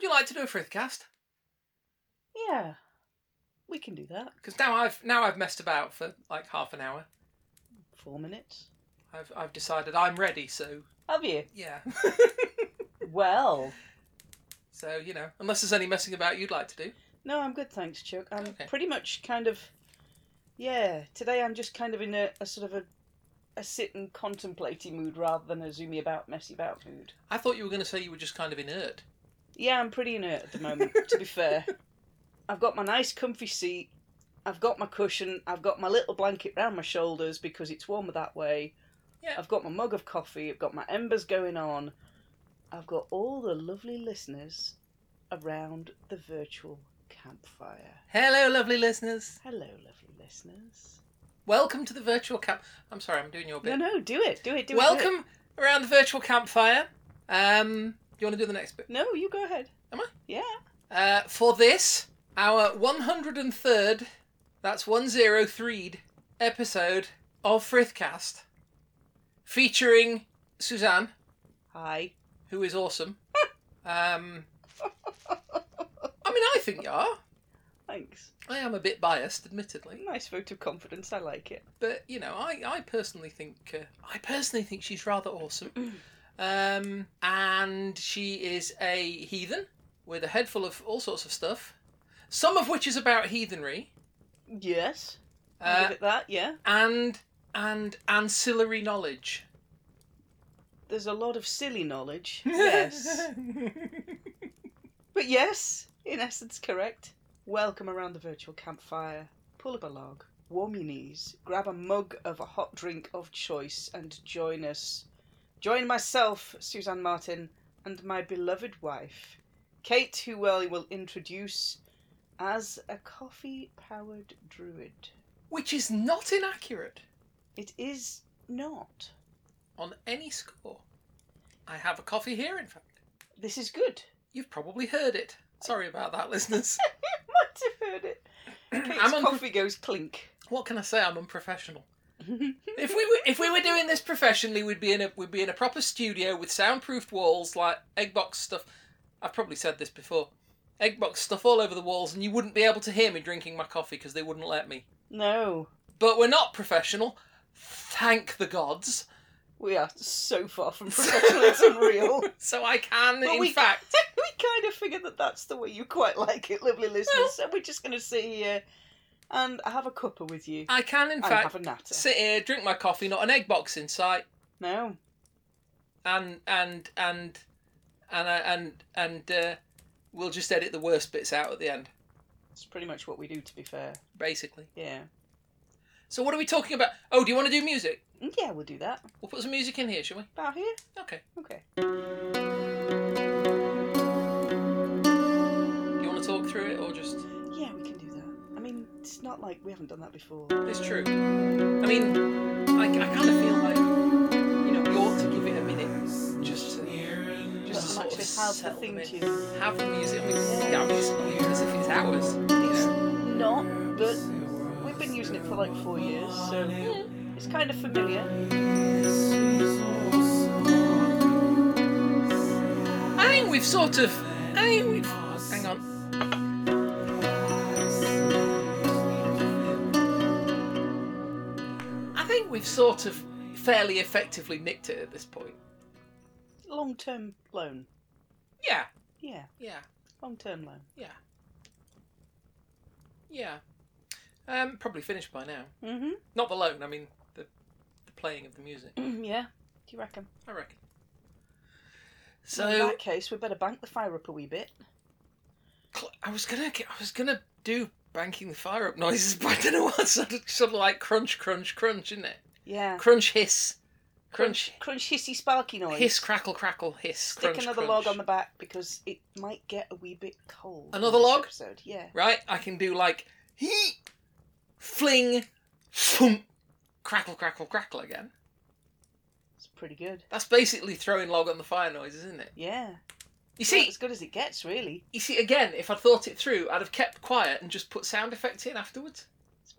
Would you like to do a Frithcast? Yeah, we can do that. Because now I've now I've messed about for like half an hour. Four minutes. I've I've decided I'm ready. So Have you? yeah. Well, so you know, unless there's any messing about you'd like to do. no, I'm good, thanks, Chuck. I'm Okay. pretty much kind of. Yeah, today I'm just kind of in a, a sort of a, a sit and contemplating mood rather than a zoomy about, messy about mood. I thought you were going to say you were just kind of inert. Yeah, I'm pretty inert at the moment, to be fair. I've got my nice comfy seat, I've got my cushion, I've got my little blanket round my shoulders because it's warmer that way. Yeah. I've got my mug of coffee, I've got my embers going on. I've got all the lovely listeners around the virtual campfire. Hello, lovely listeners. Hello, lovely listeners. Welcome to the virtual camp. I'm sorry, I'm doing your bit. No, no, do it, do it, do it. it. Welcome around the virtual campfire. Um, you want to do the next bit? No, you go ahead. Am I? Yeah. Uh, for this, our 103rd, that's 103rd episode of Frithcast, featuring Suzanne, Hi. who is awesome. um, I mean, I think you are. Thanks. I am a bit biased, admittedly, Nice vote of confidence. I like it. but you know, I, I personally think uh, I personally think she's rather awesome. Um, and she is a heathen with a head full of all sorts of stuff, some of which is about heathenry. Yes. Uh, give it that, yeah. and and ancillary knowledge. There's a lot of silly knowledge. Yes. but yes, in essence, correct. Welcome around the virtual campfire. Pull up a log, warm your knees, grab a mug of a hot drink of choice, and join us. Join myself, Suzanne Martin, and my beloved wife, Kate, who I will introduce as a coffee powered druid. Which is not inaccurate It is not. on any score. I have a coffee here, in fact. This is good. You've probably heard it. Sorry about that, listeners. You might have heard it. Kate's I'm coffee goes clink. what can I say? I'm unprofessional. If we were if we were doing this professionally, we'd be in a we'd be in a proper studio with soundproofed walls, like egg box stuff. I've probably said this before. Egg box stuff all over the walls, and you wouldn't be able to hear me drinking my coffee because they wouldn't let me. no, But we're not professional. Thank the gods. we are so far from professional. it's unreal. So I can, But in we- fact, we kind of figured that that's the way you quite like it, lovely listeners. so we're just going to sit here and I have a cuppa with you I can, in fact, have a natter. sit here, drink my coffee, not an egg box in sight, No, and and and and uh, and and uh, we'll just edit the worst bits out at the end, it's pretty much what we do. To be fair, basically. yeah, So what are we talking about? Oh, do you want to do music? Mm, yeah, we'll do that. We'll put some music in here, shall we? About here, Okay. okay. Do you want to talk through it or just? It's not like we haven't done that before. It's true. I mean, I, I kind of feel like you know we ought to give it a minute just to just to Let sort of actually have the thing them in. have the music. I mean, yeah, I mean, it's not even as if it's ours. You It's know? not, but we've been using it for like four years, so it's kind of familiar. I think we've sort of. I think we've. We've sort of fairly effectively nicked it at this point. Long term loan. Yeah, Yeah, yeah, long term loan. yeah, yeah. Um, probably finished by now. Mm Not the loan. I mean the the playing of the music. hmm. yeah, do you reckon? I reckon. So in that case, we better bank the fire up a wee bit. cl- I was gonna get, I was gonna do banking the fire up noises, but I don't know what sort of, sort of like crunch, crunch, crunch, isn't it? Yeah. Crunch, hiss, crunch, crunch, hissy, sparky noise. hiss, crackle, crackle, hiss. Stick crunch, another crunch. log on the back because it might get a wee bit cold. Another log? Episode. Yeah. Right, I can do like heat, fling, thump, crackle, crackle, crackle again. It's pretty good. That's basically throwing log on the fire noise, isn't it? Yeah. You See, see, as good as it gets, really. you see, again, if I'd thought it through, I'd have kept quiet and just put sound effects in afterwards.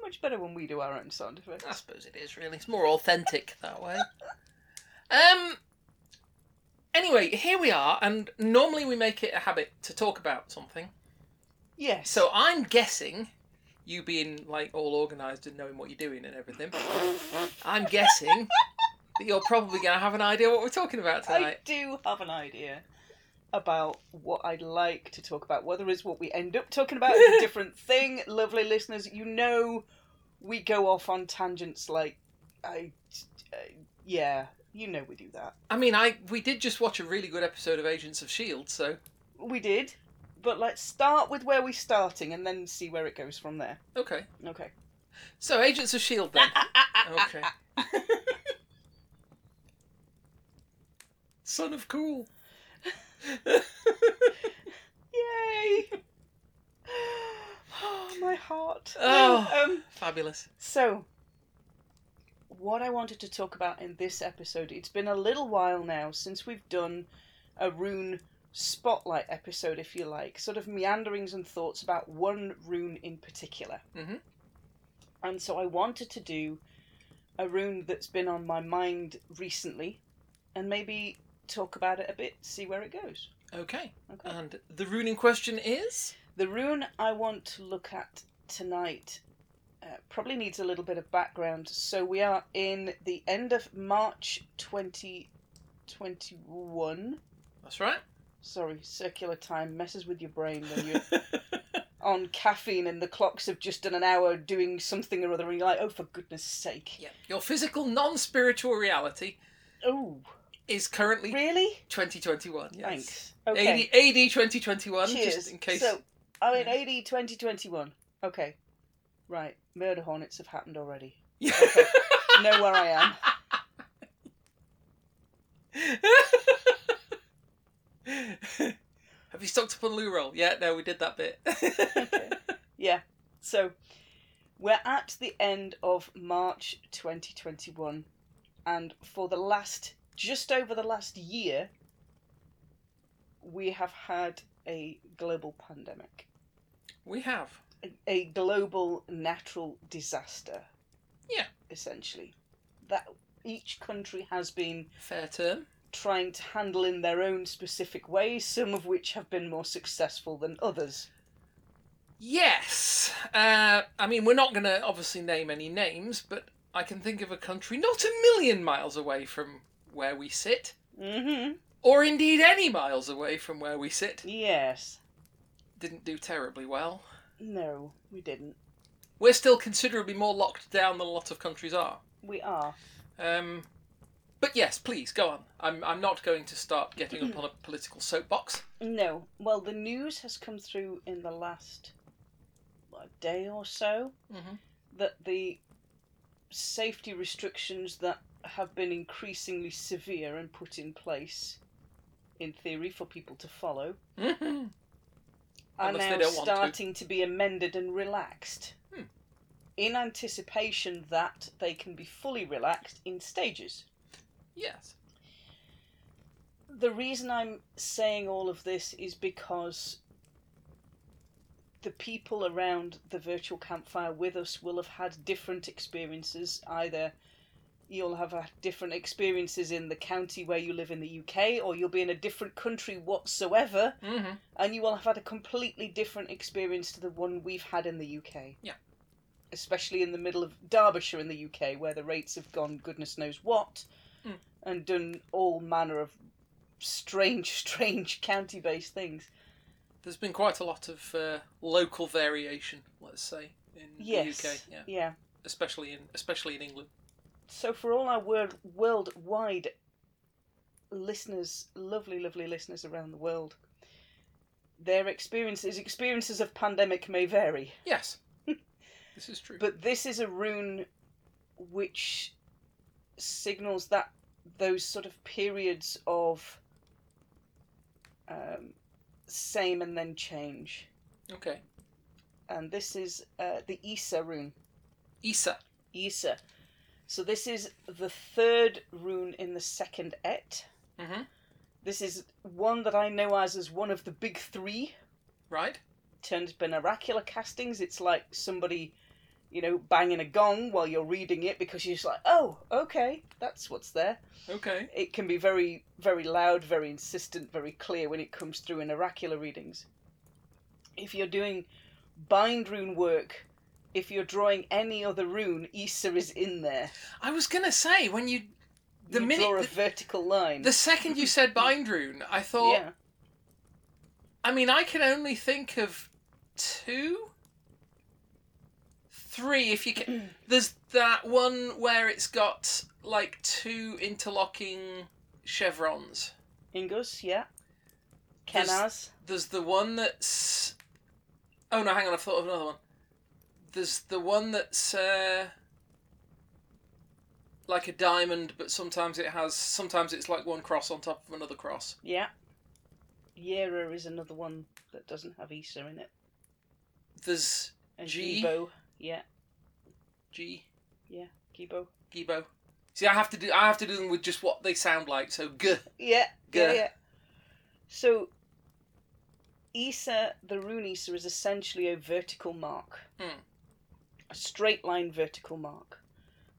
Much better when we do our own sound effects. I suppose it is really. It's more authentic that way. Um, Anyway, here we are, and normally we make it a habit to talk about something. Yes. So I'm guessing, you being like all organised and knowing what you're doing and everything, I'm guessing that you're probably going to have an idea what we're talking about tonight. I do have an idea about what I'd like to talk about. Whether it's what we end up talking about is a different thing. Lovely listeners, you know we go off on tangents like I, uh, yeah, you know we do that. I mean, I we did just watch a really good episode of Agents of Shield, so We did, but let's start with where we're starting and then see where it goes from there. okay. Okay. So Agents of Shield then. Okay. Son of cool. Yay! Oh, my heart. Oh. Um, Fabulous. so, what I wanted to talk about in this episode, it's been a little while now since we've done a rune spotlight episode, if you like, sort of meanderings and thoughts about one rune in particular. Mhm. And so I wanted to do a rune that's been on my mind recently and maybe talk about it a bit, see where it goes. Okay. Okay. And the rune in question is The rune I want to look at tonight uh, probably needs a little bit of background. So we are in the end of March 2021. That's right. Sorry, circular time messes with your brain when you're on caffeine and the clocks have just done an hour doing something or other and you're like, oh, for goodness sake. yeah. Your physical non-spiritual reality Oh, is currently really? 2021. Yes. Thanks. Okay. AD, AD 2021. Cheers. Just in case. So, I'm in AD 2021. Okay. Right. Murder hornets have happened already. Okay. know where I am. Have you stocked up on loo roll? Yeah, no, we did that bit. Yeah. So we're at the end of March 2021, and for the last, just over the last year, we have had a global pandemic, we have. a, a global natural disaster. Yeah. Essentially. That each country has been Fair term. trying to handle in their own specific ways, some of which have been more successful than others. Yes. Uh, I mean, we're not going to obviously name any names, but I can think of a country not a million miles away from where we sit, Mm-hmm. or indeed any miles away from where we sit. Yes. Didn't do terribly well. No, we didn't. We're still considerably more locked down than a lot of countries are. We are. Um, but yes, please go on. I'm I'm not going to start getting up on a political soapbox. No. Well, the news has come through in the last what, day or so Mhm. that the safety restrictions that have been increasingly severe and put in place, in theory, for people to follow, are Unless they now don't to. starting to. be amended and relaxed. Hmm. In anticipation that they can be fully relaxed in stages. Yes. The reason I'm saying all of this is because the people around the virtual campfire with us will have had different experiences. Either you'll have had different experiences in the county where you live in the UK, or you'll be in a different country whatsoever, hmm and you will have had a completely different experience to the one we've had in the UK. Yeah. Especially in the middle of Derbyshire in the UK, where the rates have gone goodness knows what, Mm. and done all manner of strange, strange county based things. There's been quite a lot of uh, local variation, let's say, in Yes. the UK. Yeah. Yeah. Especially in especially in England. So for all our world worldwide listeners, lovely, lovely listeners around the world, their experiences experiences of pandemic may vary. Yes. this is true. But this is a rune which signals that those sort of periods of um, same and then change. okay. And this is uh, the Isa rune. Isa. Isa. So this is the third rune in the second aett. hmm This is one that I know as as one of the big three. Right. Turned up in oracular castings. It's like somebody you know, banging a gong while you're reading it because you're just like, oh, okay, that's what's there. Okay. It can be very, very loud, very insistent, very clear when it comes through in oracular readings. If you're doing bind rune work, if you're drawing any other rune, Isa is in there. I was gonna say when you the you minute draw a the, vertical line. the second you said bind rune, I thought. yeah, I mean, I can only think of two, three. If you can, there's that one where it's got like two interlocking chevrons. Ingwaz, yeah. There's- Kenaz, There's the one that's. Oh no, hang on! I've thought of another one. There's the one that's uh, like a diamond, but sometimes it has. Sometimes it's like one cross on top of another cross. yeah. Yera is another one that doesn't have Isa in it. There's And G. Gebo, yeah, G, Yeah. Gebo. Gebo. See, I have to do. I have to do them with just what they sound like. So g. Yeah, Gah. yeah, yeah. So, Isa, the rune Isa, is essentially a vertical mark. Hmm. A straight line vertical mark.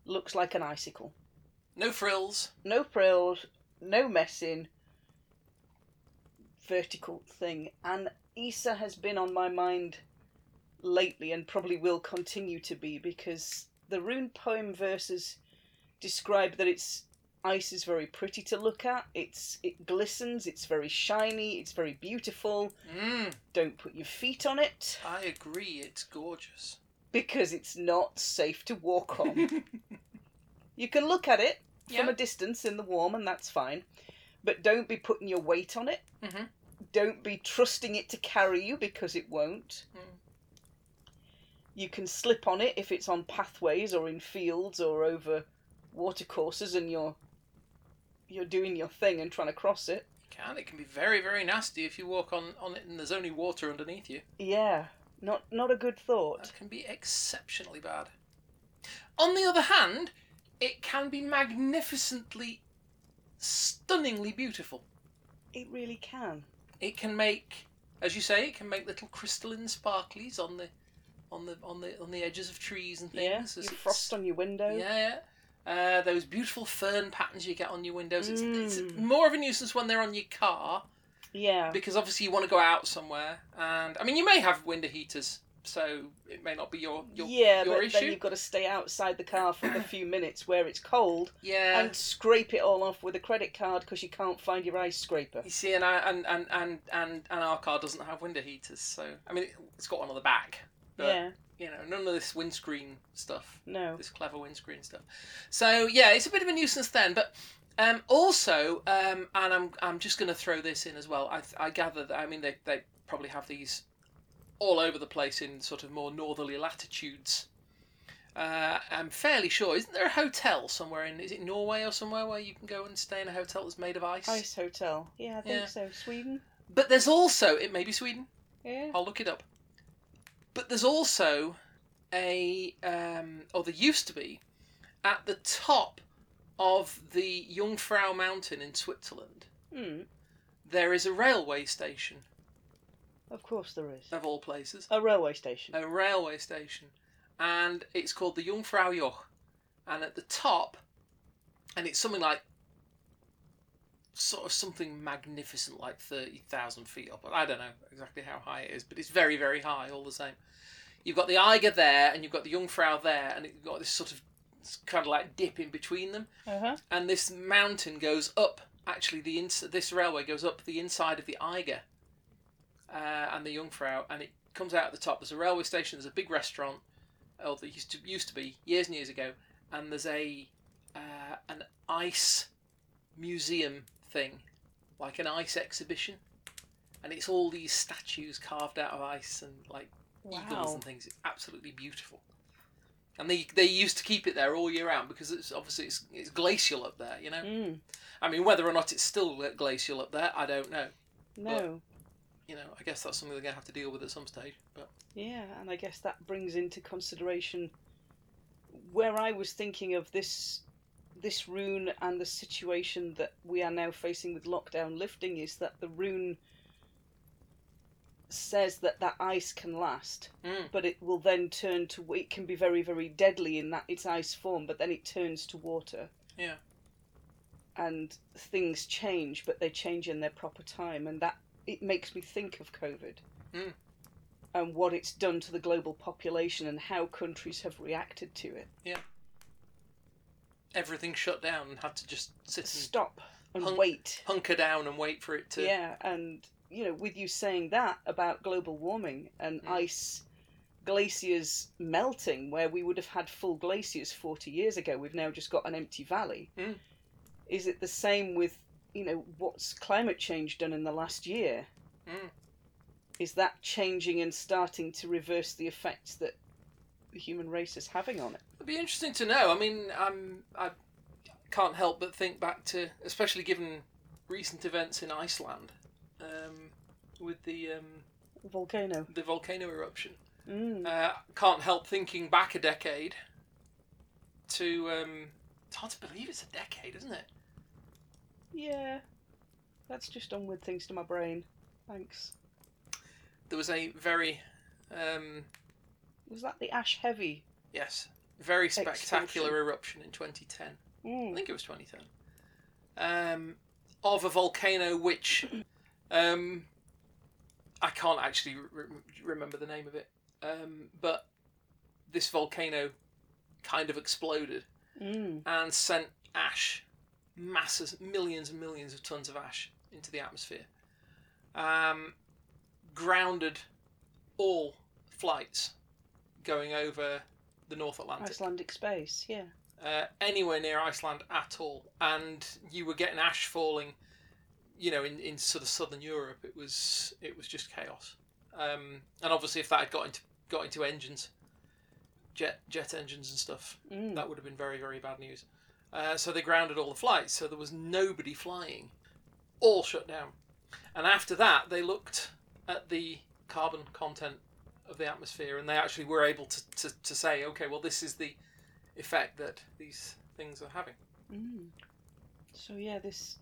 Looks like an icicle. No frills. No frills, no messing. Vertical thing. And Isa has been on my mind lately and probably will continue to be because the rune poem verses describe that it's ice is very pretty to look at. It's it glistens, it's very shiny, it's very beautiful. Mm, Don't put your feet on it I agree. It's gorgeous. Because it's not safe to walk on. you can look at it from a distance in the warm and that's fine. But don't be putting your weight on it. Mhm. Don't be trusting it to carry you because it won't. Mm. You can slip on it if it's on pathways or in fields or over watercourses and you're you're doing your thing and trying to cross it. Can it can be very very nasty if you walk on on it and there's only water underneath you. Yeah, not not a good thought. That can be exceptionally bad. On the other hand, it can be magnificently, stunningly beautiful. It really can. It can make, as you say, it can make little crystalline sparklies on the, on the on the on the edges of trees and Yeah, things. you frost on your window. Yeah, yeah. Uh, those beautiful fern patterns you get on your windows. It's, it's Mm. more of a nuisance when they're on your car Yeah. because obviously you want to go out somewhere. And I mean, you may have window heaters, so it may not be your your, yeah, your but issue. then you've got to stay outside the car for a few minutes where it's cold yeah. and scrape it all off with a credit card because you can't find your ice scraper. You see, and, I, and, and, and, and, and our car doesn't have window heaters, so I mean, it's got one on the back, but yeah, you know, none of this windscreen stuff, no. this clever windscreen stuff. So yeah, it's a bit of a nuisance then, but um, also, um, and I'm I'm just going to throw this in as well. I I gather that I mean they they probably have these all over the place in sort of more northerly latitudes. Uh, I'm fairly sure. Isn't there a hotel somewhere in? Is it Norway or somewhere where you can go and stay in a hotel that's made of ice? Ice hotel. Yeah, I think Yeah. so. Sweden. But there's also it may be Sweden. Yeah. I'll look it up. But there's also a, um, or there used to be, at the top of the Jungfrau Mountain in Switzerland, Hmm. there is a railway station, Of course there is. of all places. A railway station. A railway station. And it's called the Jungfraujoch. And at the top, and it's something like, sort of something magnificent, like 30,000 feet up. I don't know exactly how high it is, but it's very, very high all the same. You've got the Eiger there, and you've got the Jungfrau there, and you've got this sort of it's kind of like dip in between them. Uh huh. And this mountain goes up, actually, the ins- this railway goes up the inside of the Eiger uh, and the Jungfrau, and it comes out at the top. There's a railway station, there's a big restaurant, or there used to, used to be years and years ago, and there's a uh, an ice museum thing, like an ice exhibition, and it's all these statues carved out of ice and like eagles and things. It's absolutely beautiful. And they they used to keep it there all year round because it's obviously it's, it's glacial up there, you know. Mm. I mean, whether or not it's still glacial up there, I don't know. No. You know, I guess that's something they're gonna have to deal with at some stage. But Yeah, and I guess that brings into consideration where I was thinking of this this rune and the situation that we are now facing with lockdown lifting is that the rune says that that ice can last, Mm. but it will then turn to it can be very very deadly in that its ice form, but then it turns to water. Yeah. And things change, but they change in their proper time, and that it makes me think of COVID. Mm. And what it's done to the global population and how countries have reacted to it. Yeah. Everything shut down and had to just sit and Stop and Hunk- wait. hunker down and wait for it to. Yeah, and you know, with you saying that about global warming and Mm. ice glaciers melting, where we would have had full glaciers 40 years ago, we've now just got an empty valley. Mm. Is it the same with, you know, what's climate change done in the last year? Mm. Is that changing and starting to reverse the effects that the human race is having on it? It'd be interesting to know. I mean, I'm I can't help but think back to, especially given recent events in Iceland, um, with the um, Volcano. the volcano eruption. Mm. Uh, can't help thinking back a decade to. Um, it's hard to believe it's a decade, isn't it? Yeah. That's just done with things to my brain. Thanks. There was a very, um, Was that the ash heavy? yes, very Extinction. spectacular eruption in 2010. I Mm. think it was 2010. Um, of a volcano which um, I can't actually re- remember the name of it, um, but this volcano kind of exploded Mm. and sent ash, masses, millions and millions of tons of ash into the atmosphere. Um, grounded all flights going over the North Atlantic Icelandic space, yeah. uh, anywhere near Iceland at all, and you were getting ash falling. You know, in, in sort of southern Europe, it was it was just chaos. Um, and obviously, if that had got into got into engines, jet jet engines and stuff, Mm. that would have been very very bad news. Uh, so they grounded all the flights, so there was nobody flying, all shut down. And after that, they looked at the carbon content of the atmosphere, and they actually were able to, to, to say, okay, well, this is the effect that these things are having. Mm. So yeah, this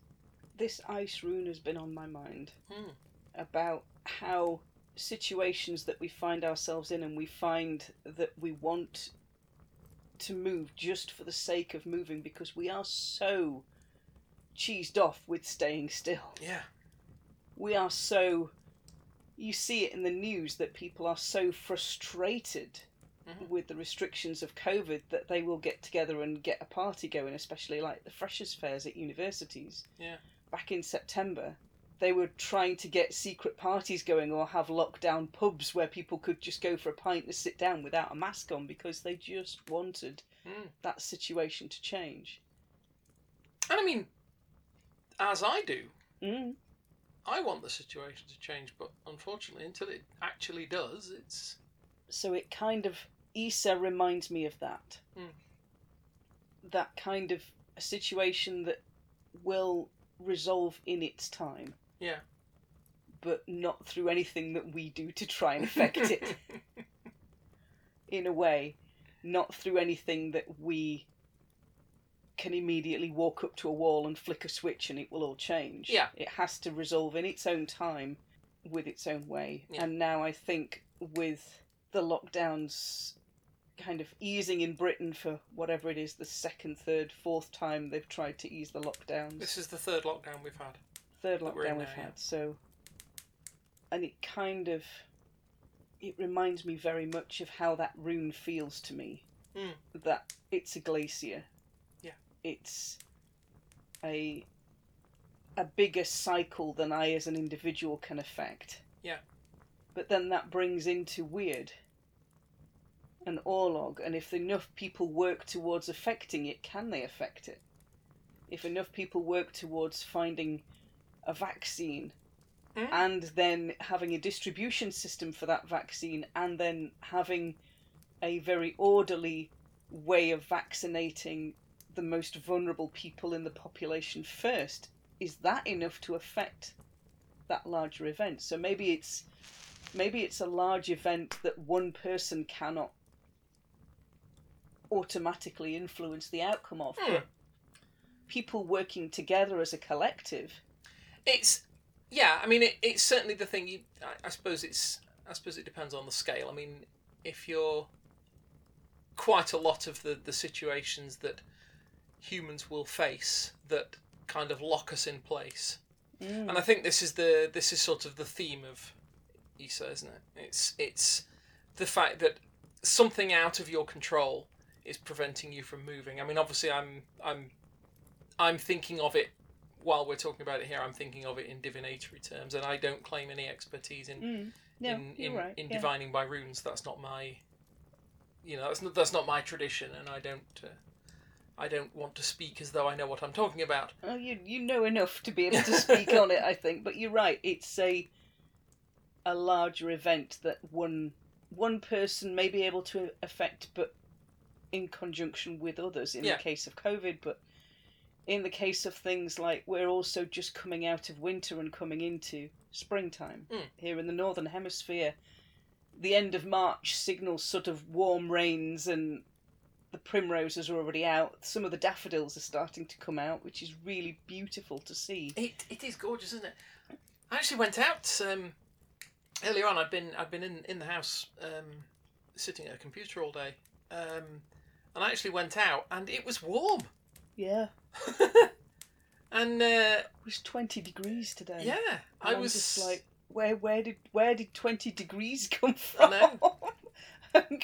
this ice rune has been on my mind Hmm. about how situations that we find ourselves in and we find that we want to move just for the sake of moving because we are so cheesed off with staying still. Yeah. we are so you see it in the news that people are so frustrated Mhm. with the restrictions of covid that they will get together and get a party going especially like the freshers fairs at universities Yeah. Back in september they were trying to get secret parties going or have lockdown pubs where people could just go for a pint and sit down without a mask on because they just wanted Mm. that situation to change And I mean, as I do, mm. I want the situation to change, but unfortunately, until it actually does, it's. so it kind of Isa reminds me of that. Mm. That kind of a situation that will resolve in its time, Yeah. but not through anything that we do to try and affect it. in a way, not through anything that we can immediately walk up to a wall and flick a switch and it will all change. Yeah. It has to resolve in its own time with its own way. Yeah. And now I think with the lockdowns kind of easing in Britain for whatever it is, the second, third, fourth time they've tried to ease the lockdowns this is the third lockdown we've had. third that we're in lockdown we've yeah. had. So, and it kind of it reminds me very much of how that rune feels to me. Mm. That it's a glacier. Yeah. It's a a bigger cycle than I as an individual can affect. Yeah. But then that brings into weird an orlog, and if enough people work towards affecting it, can they affect it? If enough people work towards finding a vaccine Mm. and then having a distribution system for that vaccine and then having a very orderly way of vaccinating the most vulnerable people in the population first is that enough to affect that larger event so maybe it's maybe it's a large event that one person cannot automatically influence the outcome of Hmm. people working together as a collective It's yeah, I mean, it, it's certainly the thing. You, I, I suppose it's. I suppose it depends on the scale. I mean, if you're quite a lot of the the situations that humans will face that kind of lock us in place, Mm. and I think this is the this is sort of the theme of Isa, isn't it? It's it's the fact that something out of your control is preventing you from moving. I mean, obviously, I'm I'm I'm thinking of it while we're talking about it here. I'm thinking of it in divinatory terms, and I don't claim any expertise in Mm. No, in in, right. in yeah. divining by runes. That's not my you know that's not that's not my tradition, and I don't. Uh, I don't want to speak as though I know what I'm talking about. Oh, you you know enough to be able to speak on it, I think. But you're right. It's a a larger event that one one person may be able to affect, but in conjunction with others. In Yeah. the case of COVID, but in the case of things like we're also just coming out of winter and coming into springtime Mm. here in the northern hemisphere. The end of March signals sort of warm rains and the primroses are already out. Some of the daffodils are starting to come out, which is really beautiful to see. It it is gorgeous, isn't it? I actually went out um, earlier on. I'd been I'd been in in the house um, sitting at a computer all day, um, and I actually went out and it was warm. Yeah, and uh, it was twenty degrees today. yeah, And I was just like, where where did where did twenty degrees come I from? know.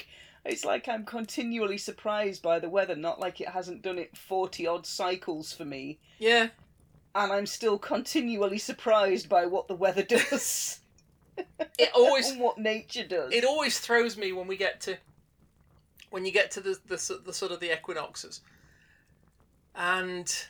it's like I'm continually surprised by the weather, not like it hasn't done it forty odd cycles for me, yeah. and I'm still continually surprised by what the weather does It always and what nature does. it always throws me when we get to when you get to the the, the sort of the equinoxes and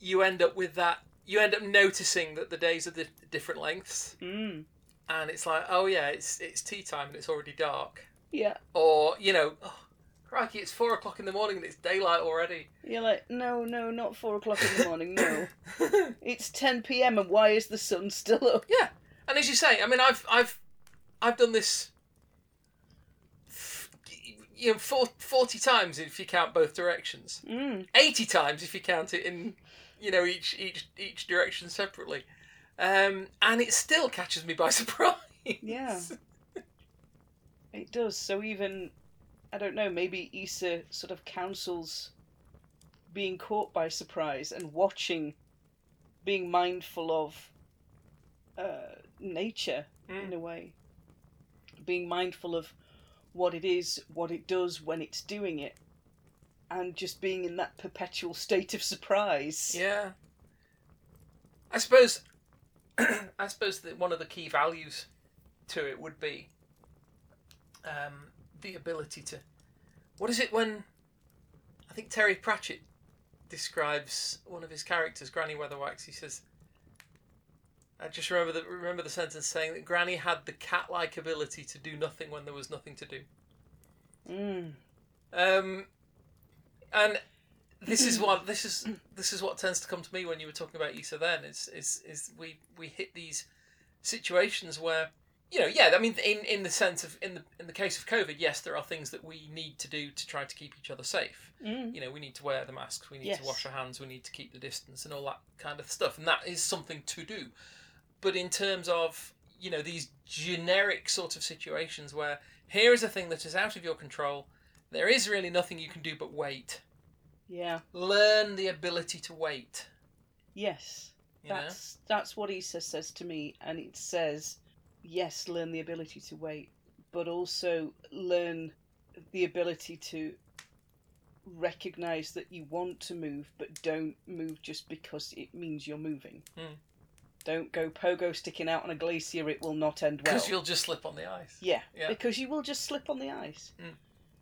you end up with that you end up noticing that the days are the different lengths Mm, and it's like oh yeah it's it's tea time and it's already dark yeah, or you know oh, crikey it's four o'clock in the morning and it's daylight already you're like, no, no, not four o'clock in the morning. No, it's ten p.m. and why is the sun still up? Yeah. And as you say i mean i've i've i've done this you know 40 times if you count both directions Mm, 80 times if you count it in you know each each each direction separately um and it still catches me by surprise Yeah. It does. So even, I don't know, maybe Isa sort of counsels being caught by surprise and watching, being mindful of uh, nature in Mm. a way, being mindful of what it is, what it does when it's doing it, and just being in that perpetual state of surprise. yeah i suppose i suppose that one of the key values to it would be um the ability to what is it when i think terry pratchett describes one of his characters granny weatherwax he says I just remember the remember the sentence saying that Granny had the cat-like ability to do nothing when there was nothing to do. Mm. Um, and this is what this is this is what tends to come to me when you were talking about Isa. Then is is is we we hit these situations where you know yeah I mean in in the sense of in the in the case of COVID yes there are things that we need to do to try to keep each other safe. Mm. You know we need to wear the masks, we need Yes. to wash our hands, we need to keep the distance and all that kind of stuff, and that is something to do. But in terms of you know these generic sort of situations where here is a thing that is out of your control there is really nothing you can do but wait. Yeah. Learn the ability to wait. Yes. You know? That's that's what Isa says to me, and it says, yes, learn the ability to wait, but also learn the ability to recognize that you want to move, but don't move just because it means you're moving. Hmm. Don't go pogo sticking out on a glacier; it will not end well. Because you'll just slip on the ice. Yeah, Yeah. because you will just slip on the ice. Mm.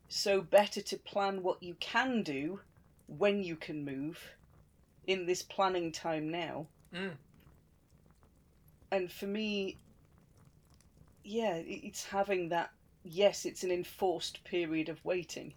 So better to plan what you can do when you can move in this planning time now. Mm. And for me, yeah, it's having that. Yes, it's an enforced period of waiting.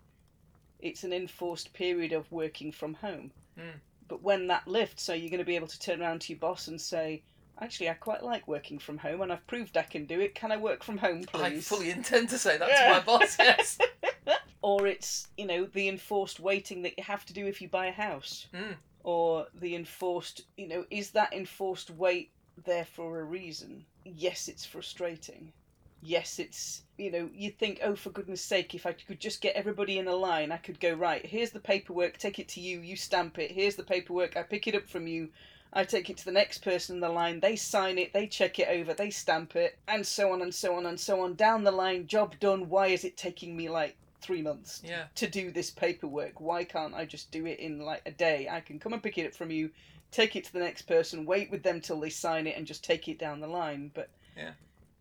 It's an enforced period of working from home. Mm. But when that lifts, are you going to be able to turn around to your boss and say, "Actually, I quite like working from home, and I've proved I can do it. Can I work from home, please? I fully intend to say that Yeah. to my boss, yes. or it's you know the enforced waiting that you have to do if you buy a house Mm. or the enforced you know is that enforced wait there for a reason. Yes, it's frustrating. Yes, it's, you know, you think, oh, for goodness sake, if I could just get everybody in a line, I could go, right, here's the paperwork, take it to you, you stamp it, here's the paperwork, I pick it up from you, I take it to the next person in the line, they sign it, they check it over, they stamp it, and so on and so on and so on. Down the line, job done. Why is it taking me like three months Yeah. to do this paperwork? Why can't I just do it in like a day? I can come and pick it up from you, take it to the next person, wait with them till they sign it, and just take it down the line. But Yeah.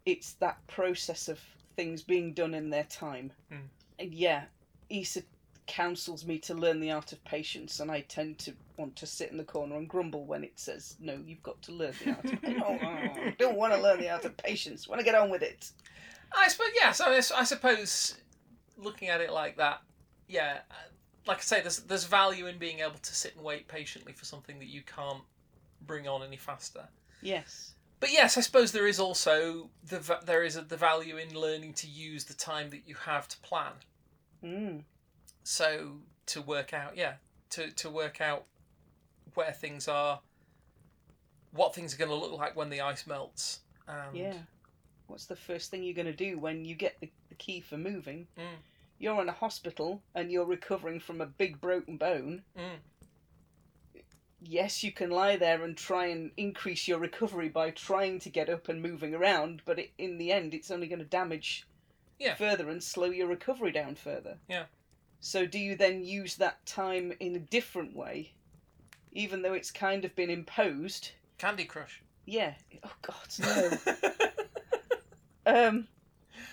it's that process of things being done in their time. Mm. And yeah, Isa counsels me to learn the art of patience, and I tend to want to sit in the corner and grumble when it says, "No, you've got to learn the art of patience." I don't want to learn the art of patience. Want to get on with it. I suppose, yeah, so I suppose looking at it like that, yeah, uh, like I say, there's, there's value in being able to sit and wait patiently for something that you can't bring on any faster. Yes. But yes, I suppose there is also the there is a, the value in learning to use the time that you have to plan. Mm. So to work out, yeah, to to work out where things are, what things are going to look like when the ice melts, and Yeah. What's the first thing you're going to do when you get the, the key for moving? Mm. You're in a hospital and you're recovering from a big broken bone. Mm. Yes, you can lie there and try and increase your recovery by trying to get up and moving around, but it, in the end, it's only going to damage Yeah. further and slow your recovery down further. Yeah. So, do you then use that time in a different way, even though it's kind of been imposed? Candy Crush. Yeah. Oh God, no. um,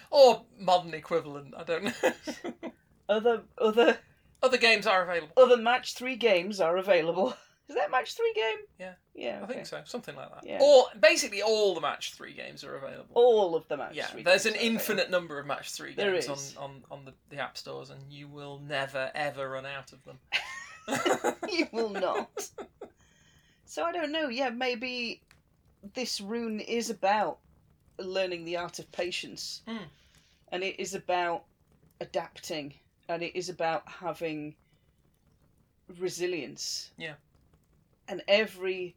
or modern equivalent. I don't know. other other Other games are available. other match three games are available. Is that match three game? Yeah. Yeah. I okay. think so, something like that. Yeah. Or basically all the match three games are available. All of the match yeah, there's an infinite number of match three games on, on, on the, the app stores, and you will never ever run out of them. you will not. So I don't know. Yeah, maybe this rune is about learning the art of patience, Mm. and it is about adapting, and it is about having resilience. Yeah. And every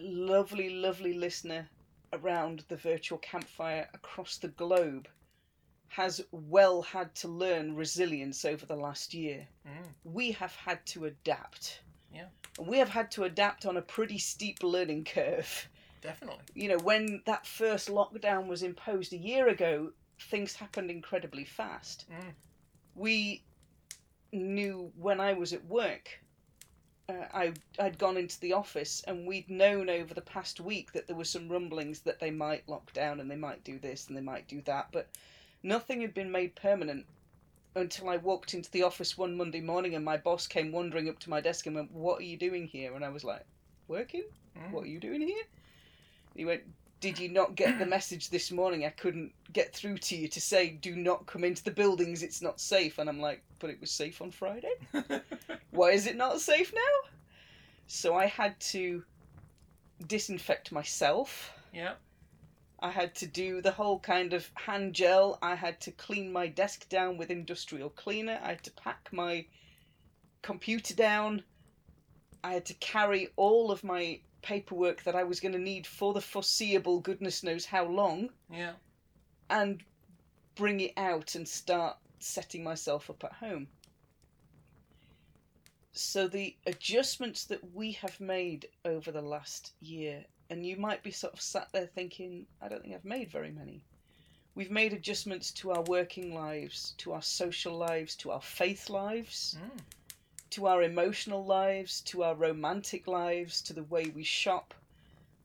lovely, lovely listener around the virtual campfire across the globe has well had to learn resilience over the last year. Mm. We have had to adapt. Yeah. We have had to adapt on a pretty steep learning curve. Definitely. You know, when that first lockdown was imposed a year ago, things happened incredibly fast. Mm. We knew when I was at work, uh, I I'd gone into the office and we'd known over the past week that there were some rumblings that they might lock down and they might do this and they might do that, but nothing had been made permanent until I walked into the office one Monday morning and my boss came wandering up to my desk and went, "What are you doing here?" And I was like, "Working." Mm. What are you doing here? He went, Did you not get the message this morning? I couldn't get through to you to say, Do not come into the buildings, it's not safe. And I'm like, But it was safe on Friday? Why is it not safe now? So I had to disinfect myself. yeah. I had to do the whole kind of hand gel. I had to clean my desk down with industrial cleaner. I had to pack my computer down. I had to carry all of my paperwork that I was going to need for the foreseeable goodness knows how long Yeah. and bring it out and start setting myself up at home. So the adjustments that we have made over the last year, and you might be sort of sat there thinking, I don't think I've made very many. We've made adjustments to our working lives, to our social lives, to our faith lives, Mm. to our emotional lives, to our romantic lives, to the way we shop,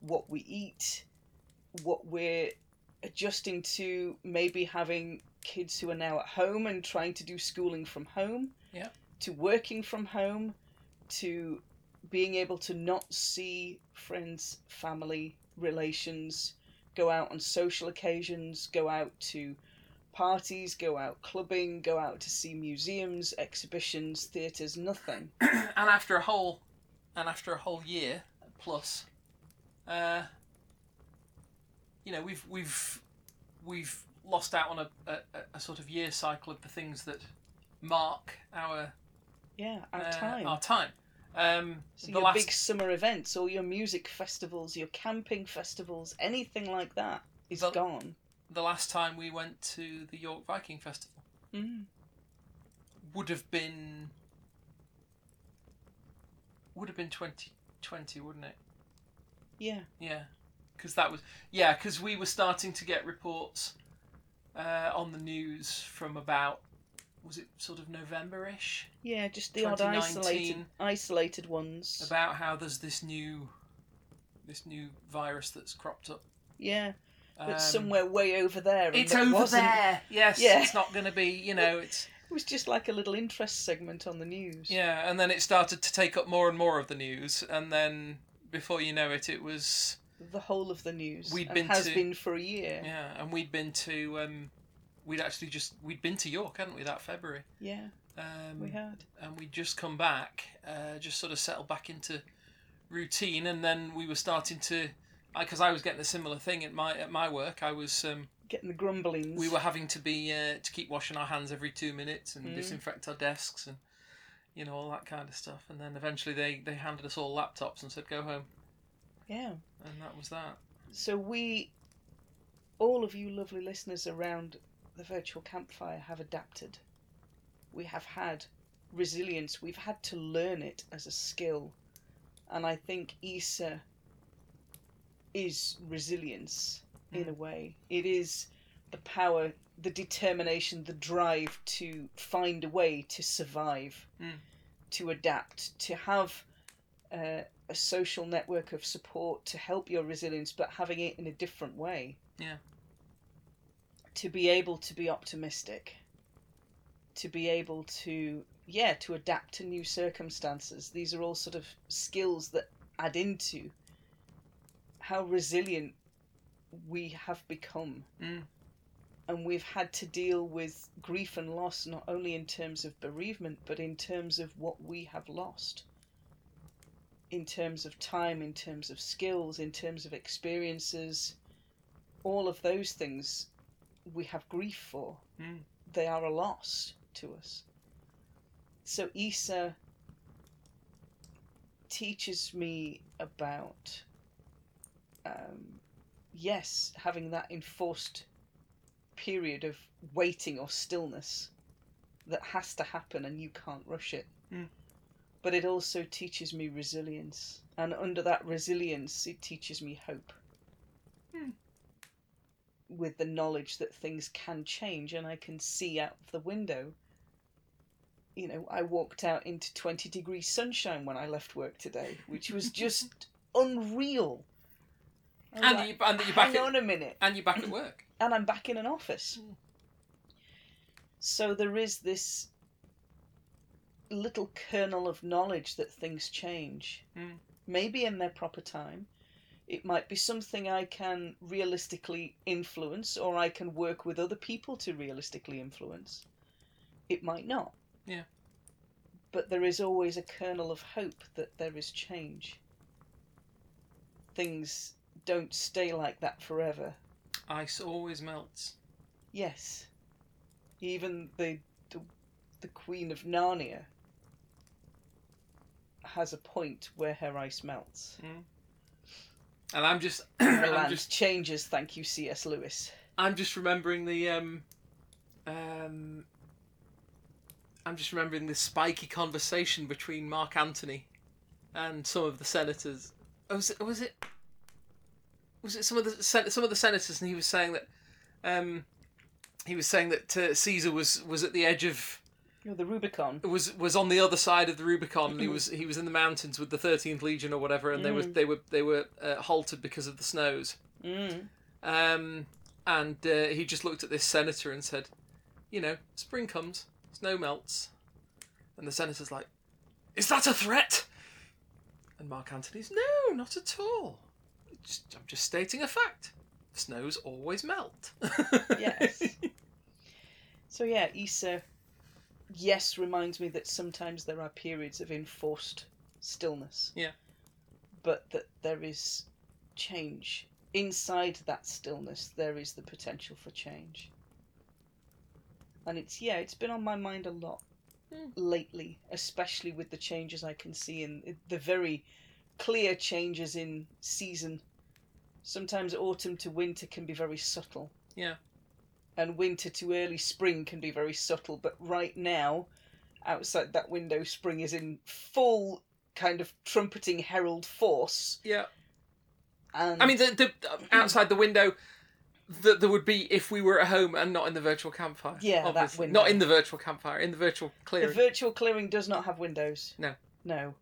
what we eat, what we're adjusting to maybe having kids who are now at home and trying to do schooling from home, Yeah. to working from home, to being able to not see friends, family, relations, go out on social occasions, go out to parties, go out clubbing, go out to see museums, exhibitions, theatres, nothing. and after a whole, and after a whole year plus, uh, you know, we've we've we've lost out on a, a, a sort of year cycle of the things that mark our Yeah, our uh, time. Our time. Um, So the your last big summer events, all your music festivals, your camping festivals, anything like that is The- gone. the last time we went to the York Viking Festival Mm. would have been would have been 2020, wouldn't it? Yeah. Yeah, because that was yeah, because we were starting to get reports uh, on the news from about was it sort of November-ish Yeah, just the odd isolated isolated ones. about how there's this new this new virus that's cropped up. yeah, but Um, somewhere way over there. It's over wasn't. there. Yes, Yeah. it's not going to be. You know, it's It was just like a little interest segment on the news. yeah, and then it started to take up more and more of the news, and then before you know it, it was The whole of the news. We'd been has to- been for a year. yeah, and we'd been to um, we'd actually just we'd been to York, hadn't we, that February? Yeah, Um, we had. and we'd just come back, uh, just sort of settled back into routine, and then we were starting to, because I was getting a similar thing at my at my work. I was um, Getting the grumblings. we were having to be uh, to keep washing our hands every two minutes and Mm. disinfect our desks and you know all that kind of stuff. And then eventually they they handed us all laptops and said go home, Yeah. and that was that. So we, all of you lovely listeners around the virtual campfire, have adapted. We have had resilience. We've had to learn it as a skill, and I think Isa is resilience in Mm. a way. It is the power, the determination, the drive to find a way to survive, Mm. to adapt, to have uh, a social network of support to help your resilience, but having it in a different way. Yeah. To be able to be optimistic, to be able to, yeah, to adapt to new circumstances. These are all sort of skills that add into how resilient we have become. Mm. And we've had to deal with grief and loss not only in terms of bereavement, but in terms of what we have lost. In terms of time, in terms of skills, in terms of experiences, all of those things we have grief for. Mm. They are a loss to us. So Isa teaches me about um, yes, having that enforced period of waiting or stillness that has to happen and you can't rush it. Mm. But it also teaches me resilience. And under that resilience, it teaches me hope. With the knowledge that things can change and I can see out of the window. You know, I walked out into 20 degree sunshine when I left work today, which was just unreal. And like, you and you're back Hang at, on a minute and you're back at work. and I'm back in an office. Mm. So there is this little kernel of knowledge that things change. Mm. Maybe in their proper time. It might be something I can realistically influence, or I can work with other people to realistically influence. It might not. Yeah. But there is always a kernel of hope that there is change. Things don't stay like that forever. Ice always melts. Yes. Even the, the the Queen of Narnia has a point where her ice melts. Hmm. And I'm just I'm just changes, thank you, C.S. Lewis. I'm just remembering the um um I'm just remembering this spiky conversation between Mark Antony and some of the senators. Oh, was it was it was it some of the some of the senators and he was saying that um he was saying that uh, Caesar was was at the edge of The Rubicon. was was on the other side of the Rubicon. and he was he was in the mountains with the Thirteenth Legion or whatever, and they were Mm. they were they were uh, halted because of the snows. Mm. Um, and uh, he just looked at this senator and said, "You know, spring comes, snow melts," and the senator's like, "Is that a threat?" And Mark Antony's, "No, not at all. Just, I'm just stating a fact. Snows always melt." Yes. So yeah, Isa, yes, reminds me that sometimes there are periods of enforced stillness. Yeah. But that there is change. Inside that stillness, there is the potential for change. And it's, yeah, it's been on my mind a lot. Mm. lately, especially with the changes I can see in the very clear changes in season. Sometimes autumn to winter can be very subtle. Yeah. And winter to early spring can be very subtle, but right now, outside that window, spring is in full kind of trumpeting herald force. Yeah. And I mean, the, the uh, outside the window that there would be if we were at home and not in the virtual campfire. Yeah, that window. Not in the virtual campfire, in the virtual clearing. the virtual clearing does not have windows. No. No.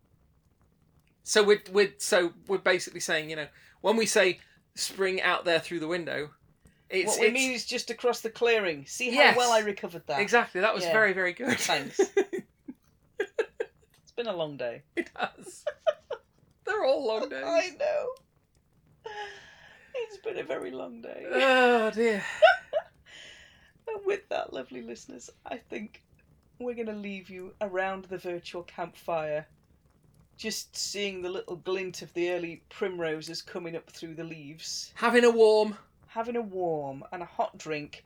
So we're, we're so we're basically saying, you know, when we say spring out there through the window, it's, what we it's- mean is just across the clearing. See how Yes. well I recovered that. exactly that was Yeah. very very good. Thanks. It's been a long day. it has. They're all long days. I know. It's been a very long day. Oh dear. And with that, lovely listeners, I think we're going to leave you around the virtual campfire, just seeing the little glint of the early primroses coming up through the leaves, Having a warm. Having a warm and a hot drink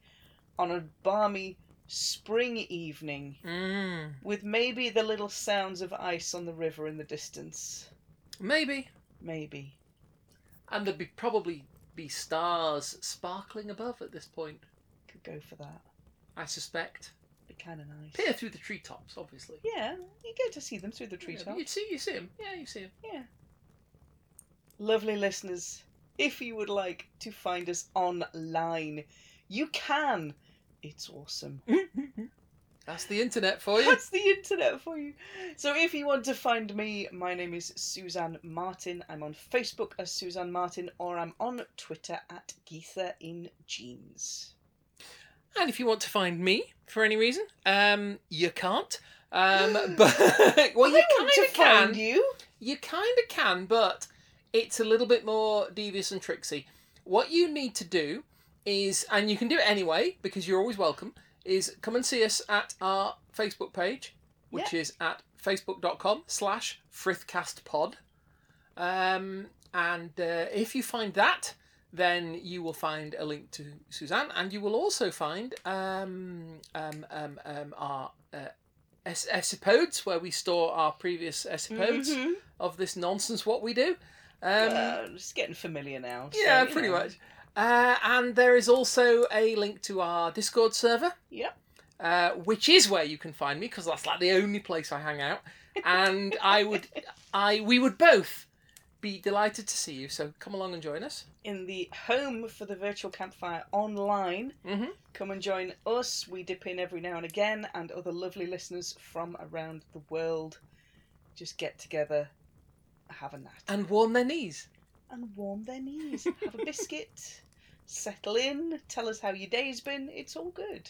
on a balmy spring evening, Mm, with maybe the little sounds of ice on the river in the distance. maybe. Maybe. And there'd be probably be stars sparkling above at this point. Could go for that. I suspect. Be kind of nice. Peer through the treetops, obviously. Yeah, you get to see them through the treetops. but you see, you see them. Yeah, you see them. Yeah. Lovely listeners, if you would like to find us online, you can. It's awesome. That's the internet for you. That's the internet for you. So if you want to find me, my name is Suzanne Martin. I'm on Facebook as Suzanne Martin, or I'm on Twitter at Geetha in Jeans. And if you want to find me for any reason, um, you can't. Um, but well, you I want kind of can. you. You kind of can, but it's a little bit more devious and tricksy. What you need to do is, and you can do it anyway because you're always welcome, is come and see us at our Facebook page, which is at facebook.com slash frithcastpod. Um, and uh, if you find that, then you will find a link to Suzanne, and you will also find um, um, um, um, our uh, es- episodes where we store our previous episodes Mhm. of this nonsense what we do. Um, Uh, just getting familiar now. so, yeah, pretty know. much. Uh, and there is also a link to our Discord server. Yep. Uh, which is where you can find me because that's like the only place I hang out. And I would, I we would both be delighted to see you. So come along and join us. In the home for the virtual campfire online, Mhm. come and join us. We dip in every now and again, and other lovely listeners from around the world. Just get together, have a nat, And warm their knees. and warm their knees. have a biscuit, settle in, tell us how your day's been. It's all good.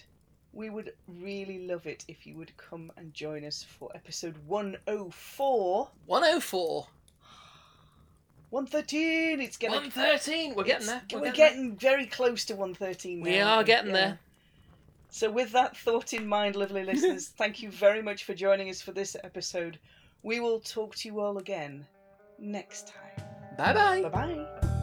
We would really love it if you would come and join us for episode 104. 104. 113! It's gonna 113. We're getting there. We're, We're, getting, very close to 113 We are getting there. So, with that thought in mind, lovely listeners, thank you very much for joining us for this episode. We will talk to you all again next time. Bye bye. Bye bye.